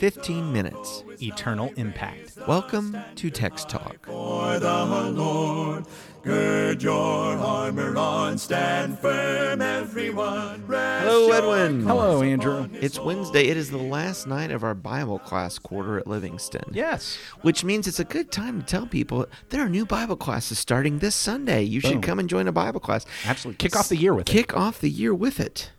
15 minutes. eternal impact. Welcome to Text Talk. Hello, Edwin. Hello, Andrew. It's Wednesday. It is the last night of our Bible class quarter at Livingston. Yes. Which means it's a good time to tell people there are new Bible classes starting this Sunday. You should Boom. come and join a Bible class. Absolutely. Kick off the year with it. Kick off the year with it.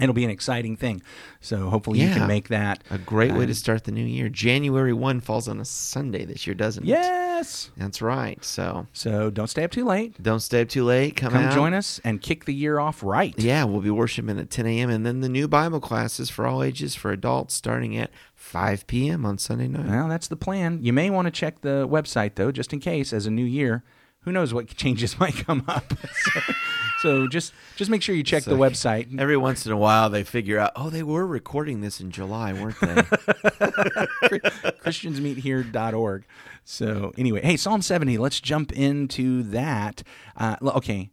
It'll be an exciting thing. So hopefully you can make that. A great way uh, to start the new year. January 1 falls on a Sunday this year, doesn't it? Yes. That's right. So So don't stay up too late. don't stay up too late. Come, Come out. join us and kick the year off right. Yeah, we'll be worshiping at 10 a.m. And then the new Bible classes for all ages for adults starting at 5 p.m. on Sunday night. Well, that's the plan. You may want to check the website though, just in case, as a new year. Who knows what changes might come up? so, so just just make sure you check the website. Every once in a while, they figure out, oh, they were recording this in July, weren't they? christiansmeethere.org. So anyway, hey, Psalm 70, let's jump into that. Uh, okay,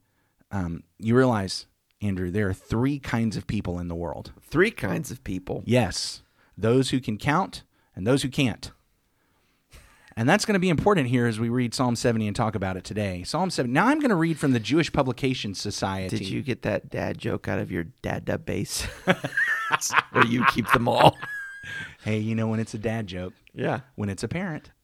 um, you realize, Andrew, there are three kinds of people in the world. Three kinds of people. Yes, those who can count and those who can't. And that's going to be important here as we read Psalm 70 and talk about it today. Psalm 70. Now I'm going to read from the Jewish Publication Society. Did you get that dad joke out of your dad base? Where you keep them all. Hey, you know when it's a dad joke, Yeah. when it's a parent.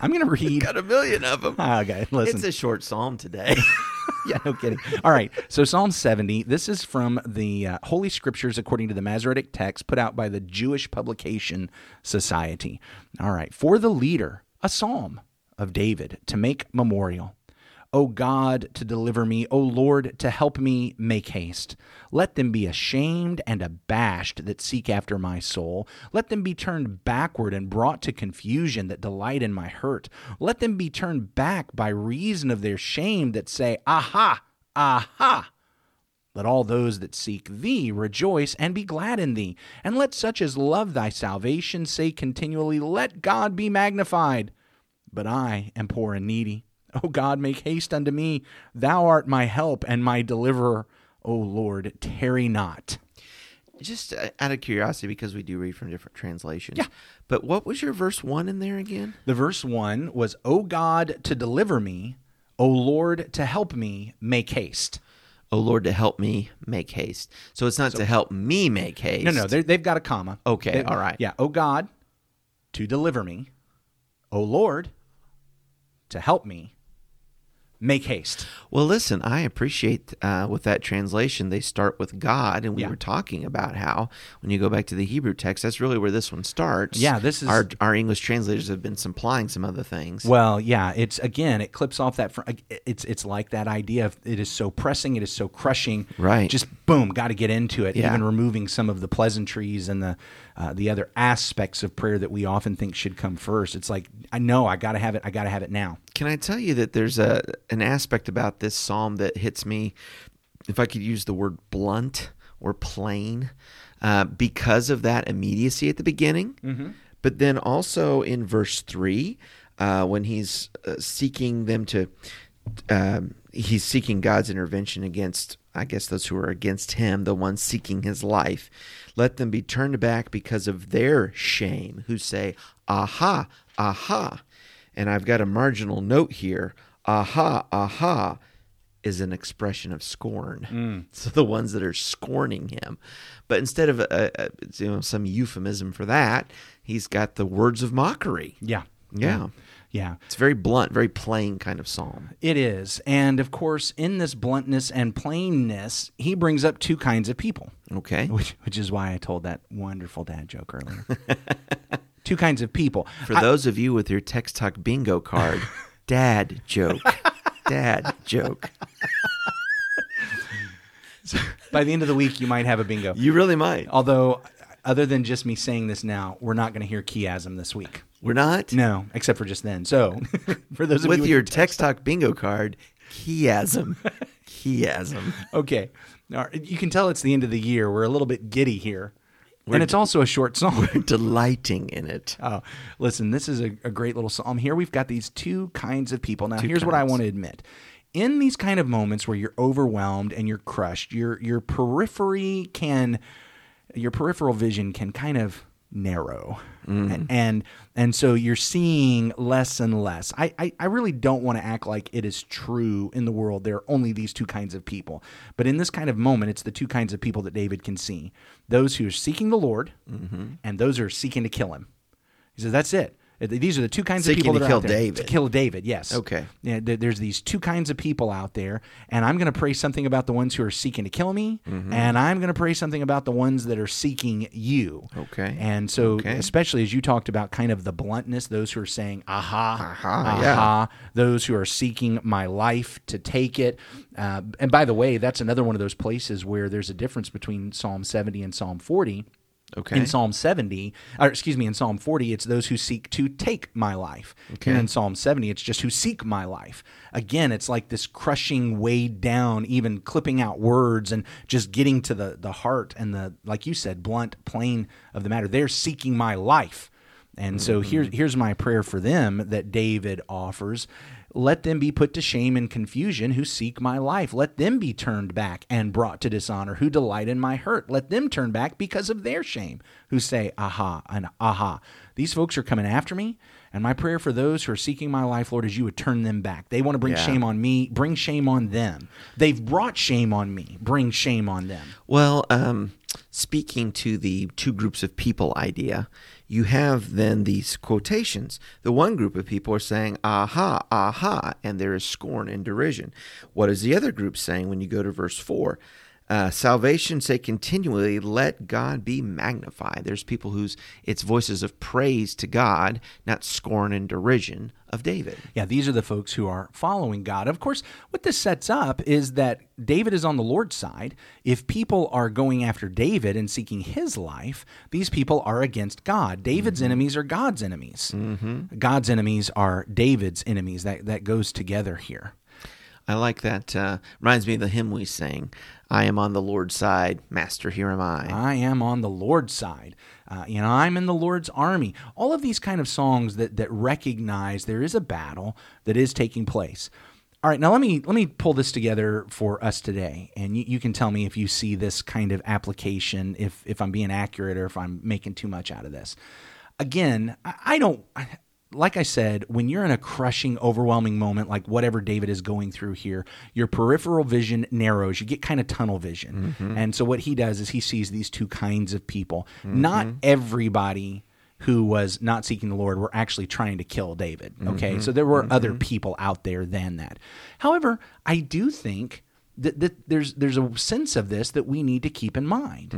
I'm going to read. Got a million of them. Ah, okay, listen. It's a short psalm today. yeah, no kidding. All right. So Psalm 70, this is from the uh, Holy Scriptures according to the Masoretic text put out by the Jewish Publication Society. All right. For the leader, a psalm of David to make memorial. O God, to deliver me, O Lord, to help me, make haste. Let them be ashamed and abashed that seek after my soul. Let them be turned backward and brought to confusion that delight in my hurt. Let them be turned back by reason of their shame that say, Aha, aha. Let all those that seek thee rejoice and be glad in thee. And let such as love thy salvation say continually, Let God be magnified. But I am poor and needy. O God, make haste unto me. Thou art my help and my deliverer. O Lord, tarry not. Just uh, out of curiosity, because we do read from different translations. Yeah. But what was your verse one in there again? The verse one was, O God, to deliver me. O Lord, to help me, make haste. Oh Lord, to help me make haste. So it's not to help me make haste. No, no, they- they've got a comma. Okay, They- all right. Yeah, O God, to deliver me. O Lord, to help me, make haste. Well, listen, I appreciate uh, with that translation, they start with God. And we Yeah. were talking about how when you go back to the Hebrew text, that's really where this one starts. Yeah, this is- Our, our English translators have been supplying some other things. Well, yeah, it's again, it clips off that. Fr- it's it's like that idea of it is so pressing, it is so crushing. Right. Just boom, got to get into it. Yeah. Even removing some of the pleasantries and the uh, the other aspects of prayer that we often think should come first. It's like I know I got to have it. I got to have it now. Can I tell you that there's a an aspect about this psalm that hits me, if I could use the word blunt or plain, uh, because of that immediacy at the beginning. Mm-hmm. But then also in verse three, uh, when he's uh, seeking them to, um, he's seeking God's intervention against, I guess, those who are against him, the ones seeking his life. Let them be turned back because of their shame, who say, Aha, aha. And I've got a marginal note here. Aha, aha is an expression of scorn. So the ones that are scorning him. But instead of uh, uh, you know some euphemism for that, he's got the words of mockery. Yeah. Yeah. Yeah. It's very blunt, very plain kind of psalm. It is. And of course, in this bluntness and plainness, he brings up two kinds of people, Okay. which, which is why I told that wonderful dad joke earlier. two kinds of people. For those of you with your text talk bingo card, dad joke. Dad joke. By the end of the week, you might have a bingo. You really might. Although, other than just me saying this now, we're not going to hear chiasm this week. We're not. No, except for just then. So, for those of With you your text talk bingo card, chiasm. chiasm. okay, right, you can tell it's the end of the year. We're a little bit giddy here, and it's also a short song. Delighting in it. Oh, listen, this is a, a great little psalm. Here we've got these two kinds of people. Now, here's what I want to admit. in these kind of moments where you're overwhelmed and you're crushed, your your periphery can your peripheral vision can kind of narrow. Mm. And, and and so you're seeing less and less. I, I i really don't want to act like it is true in the world. There are only these two kinds of people. But in this kind of moment it's the two kinds of people that david can see. Those who are seeking the lord mm-hmm. and those who are seeking to kill him. He says that's it these are the two kinds Seeking of people to that are kill. David. To kill David, yes. Okay. Yeah, there's these two kinds of people out there, and I'm going to pray something about the ones who are seeking to kill me, Mm-hmm. and I'm going to pray something about the ones that are seeking you. Okay. And so, Okay. especially as you talked about kind of the bluntness, those who are saying, aha, Aha, yeah. those who are seeking my life to take it. Uh, and by the way, that's another one of those places where there's a difference between Psalm 70 and Psalm 40. Okay. In Psalm 70, or excuse me, in Psalm 40, it's those who seek to take my life. Okay. And in Psalm 70, it's just who seek my life. Again, it's like this crushing, weighed down, even clipping out words and just getting to the, the heart and the, like you said, blunt, plain of the matter. They're seeking my life. And so mm-hmm. here's here's my prayer for them that David offers. Let them be put to shame and confusion who seek my life. Let them be turned back and brought to dishonor who delight in my hurt. Let them turn back because of their shame who say, Aha, and aha. These folks are coming after me. And my prayer for those who are seeking my life, Lord, is you would turn them back. They want to bring Yeah. shame on me, bring shame on them. They've brought shame on me, bring shame on them. Well, um, speaking to the two groups of people idea, you have then these quotations. The one group of people are saying, aha, aha, and there is scorn and derision. What is the other group saying when you go to verse 4? Uh, salvation say continually, let God be magnified. There's people whose it's voices of praise to God, not scorn and derision of David. Yeah, these are the folks who are following God. Of course, what this sets up is that David is on the Lord's side. If people are going after David and seeking his life, these people are against God. David's enemies are God's enemies. God's enemies are David's enemies. That that goes together here. I like that. Uh, reminds me of the hymn we sang I am on the Lord's side, Master, here am I. I am on the Lord's side. Uh, you know, I'm in the Lord's army. All of these kind of songs that that recognize there is a battle that is taking place. All right, now let me let me pull this together for us today, and you, you can tell me if you see this kind of application, if if I'm being accurate or if I'm making too much out of this. Again, I, I don't. Like I said, when you're in a crushing, overwhelming moment, like whatever David is going through here, your peripheral vision narrows. You get kind of tunnel vision. Mm-hmm. And so what he does is he sees these two kinds of people. Mm-hmm. Not everybody who was not seeking the Lord were actually trying to kill David. Okay. Mm-hmm. So there were other people out there than that. However, I do think that, that there's there's a sense of this that we need to keep in mind.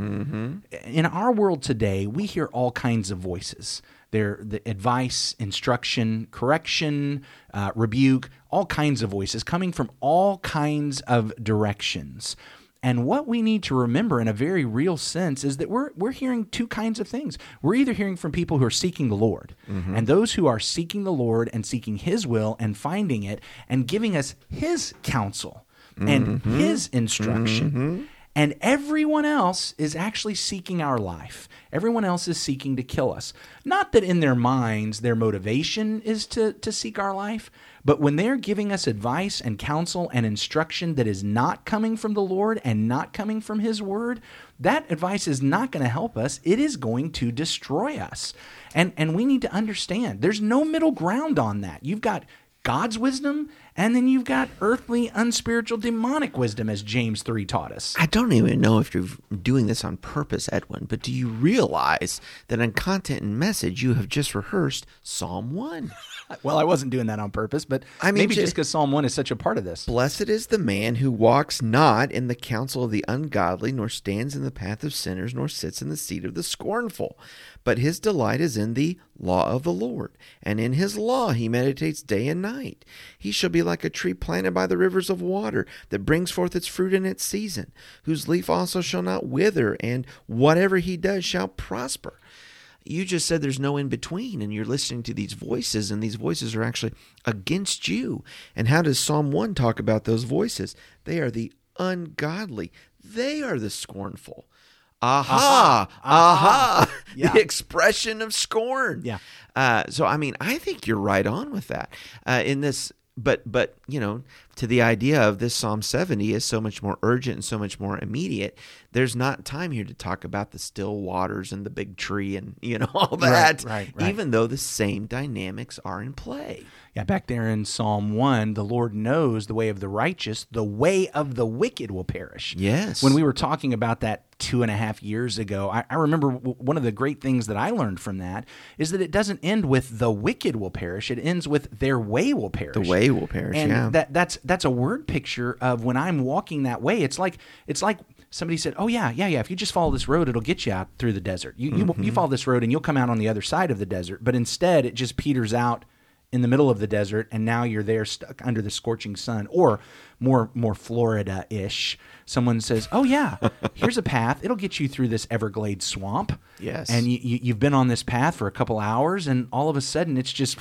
In our world today, we hear all kinds of voices. There, the advice, instruction, correction, uh, rebuke, all kinds of voices coming from all kinds of directions. And what we need to remember in a very real sense is that we're, we're hearing two kinds of things. We're either hearing from people who are seeking the Lord, mm-hmm. and those who are seeking the Lord and seeking His will and finding it and giving us His counsel and mm-hmm. His instruction. Mm-hmm. And everyone else is actually seeking our life. Everyone else is seeking to kill us. Not that in their minds their motivation is to, to seek our life, but when they're giving us advice and counsel and instruction that is not coming from the Lord and not coming from His Word, that advice is not going to help us. It is going to destroy us. And, and we need to understand there's no middle ground on that. You've got God's wisdom, and then you've got earthly, unspiritual, demonic wisdom, as James 3 taught us. I don't even know if you're doing this on purpose, Edwin, but do you realize that in content and message you have just rehearsed Psalm 1? Well, I wasn't doing that on purpose, but I mean, maybe ju- just because Psalm 1 is such a part of this. Blessed is the man who walks not in the counsel of the ungodly, nor stands in the path of sinners, nor sits in the seat of the scornful. But his delight is in the law of the Lord, and in his law he meditates day and night. He shall be like a tree planted by the rivers of water, that brings forth its fruit in its season, whose leaf also shall not wither, and whatever he does shall prosper. You just said there's no in between and you're listening to these voices and these voices are actually against you. And how does psalm 1 talk about those voices? They are the ungodly. They are the scornful. Aha! Aha, Yeah. the expression of scorn. Yeah. uh, so i mean i think you're right on with that. Uh, in this but but you know to the idea of this psalm 70 is so much more urgent and so much more immediate there's not time here to talk about the still waters and the big tree and you know all that Right, right, right. even though the same dynamics are in play Yeah, back there in Psalm 1, the Lord knows the way of the righteous, the way of the wicked will perish. Yes. When we were talking about that two and a half years ago, I, I remember w- one of the great things that I learned from that is that it doesn't end with the wicked will perish, it ends with their way will perish. the way will perish and yeah that that's that's a word picture of when I'm walking that way. It's like it's like somebody said, "Oh yeah, yeah, yeah. If you just follow this road, it'll get you out through the desert. You Mm-hmm. you, you follow this road, and you'll come out on the other side of the desert." But instead, it just peters out in the middle of the desert, and now you're there stuck under the scorching sun, or more more Florida ish. Someone says, "Oh yeah, here's a path. It'll get you through this Everglades swamp." Yes. and you, you you've been on this path for a couple hours, and all of a sudden, it's just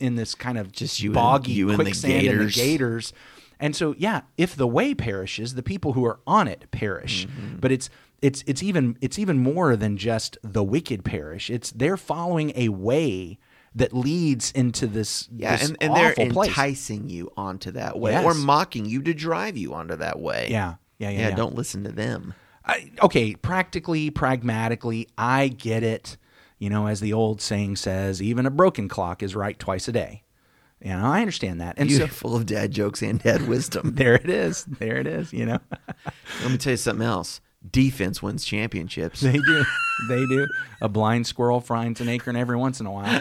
in this kind of Just you and- boggy you and the quicksand and the gators. And so, yeah, if the way perishes, the people who are on it perish. Mm-hmm. But it's it's it's even it's even more than just the wicked perish. It's they're following a way that leads into this yeah this and, and they're place. enticing you onto that way Yes. or mocking you to drive you onto that way Yeah, yeah, yeah. yeah, yeah. don't listen to them I, okay, practically, pragmatically, I get it. You know, as the old saying says, even a broken clock is right twice a day. You know, I understand that. And you're so full of dad jokes and dad wisdom there it is. There it is, you know. let me tell you something else defense wins championships They do. They do. A blind squirrel finds an acorn every once in a while.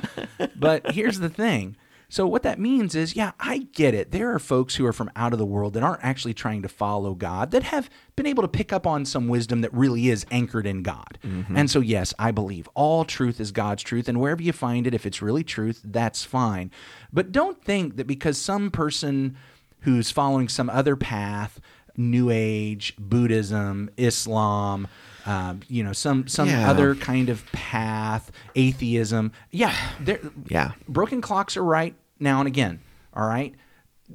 But here's the thing. So what that means is, yeah, I get it. There are folks who are from out of the world that aren't actually trying to follow God that have been able to pick up on some wisdom that really is anchored in God. Mm-hmm. And so yes, I believe all truth is God's truth and wherever you find it if it's really truth, that's fine. But don't think that because some person who's following some other path New Age, Buddhism, Islam, um, you know, some some Yeah. other kind of path, atheism. Yeah, there. Yeah. broken clocks are right now and again. All right,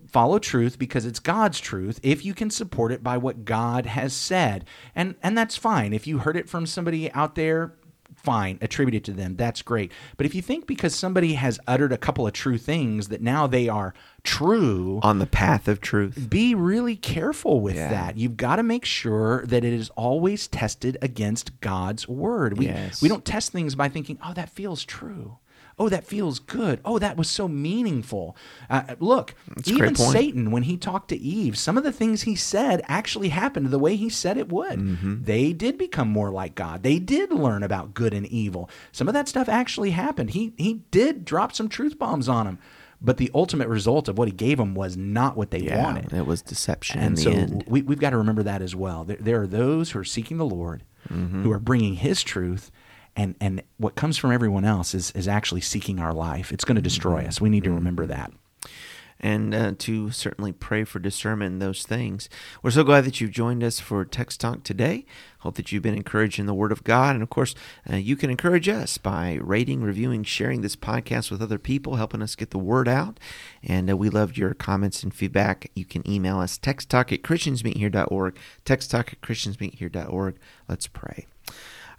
follow truth because it's God's truth. If you can support it by what God has said, and and that's fine. If you heard it from somebody out there. Fine, attribute it to them. That's great. But if you think because somebody has uttered a couple of true things that now they are true, on the path of truth be really careful with Yeah. that. You've got to make sure that it is always tested against God's word. We Yes. we don't test things by thinking, "Oh, that feels true." Oh, that feels good. Oh, that was so meaningful. Uh, look, great even. Satan, when he talked to Eve, some of the things he said actually happened the way he said it would. Mm-hmm. They did become more like God. They did learn about good and evil. Some of that stuff actually happened. He he did drop some truth bombs on them, but the ultimate result of what he gave them was not what they yeah wanted. it was deception in And so end we, we've got to remember that as well. There, there are those who are seeking the Lord, Mm-hmm. who are bringing His truth, and and what comes from everyone else is is actually seeking our life. It's going to destroy Mm-hmm. us. We need to remember that. and uh, to certainly pray for discernment in those things. We're so glad that you've joined us for Text Talk today. Hope that you've been encouraged in the Word of God. And of course, uh, you can encourage us by rating, reviewing, sharing this podcast with other people, helping us get the word out. And uh, we loved your comments and feedback. You can email us texttalk at christiansmeethere.org, texttalk at christiansmeethere.org. Let's pray.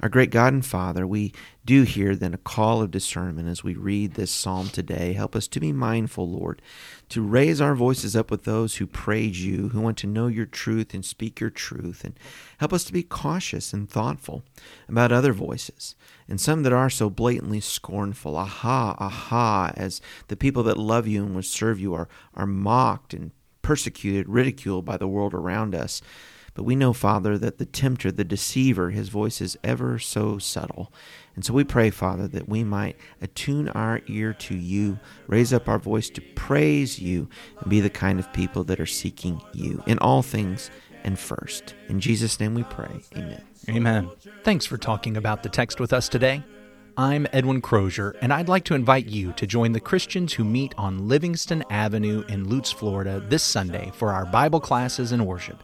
Our great God and Father, we do hear then a call of discernment as we read this psalm today. Help us to be mindful, Lord, to raise our voices up with those who praise you, who want to know your truth and speak your truth. And help us to be cautious and thoughtful about other voices and some that are so blatantly scornful. Aha, aha, as the people that love you and would serve you are, are mocked and persecuted, ridiculed by the world around us. But we know, Father, that the tempter, the deceiver, his voice is ever so subtle. And so we pray, Father, that we might attune our ear to you, raise up our voice to praise you, and be the kind of people that are seeking you in all things and first. In Jesus' name we pray. Amen. Amen. Thanks for talking about the text with us today. I'm Edwin Crozier, and I'd like to invite you to join the Christians who meet on Livingston Avenue in Lutz, Florida this Sunday for our Bible classes and worship.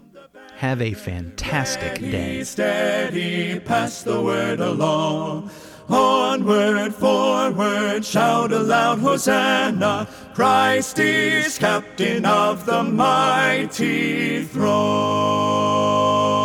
Have a fantastic day. Steady, pass the word along. Onward, forward, shout aloud, Hosanna! Christ is captain of the mighty throne.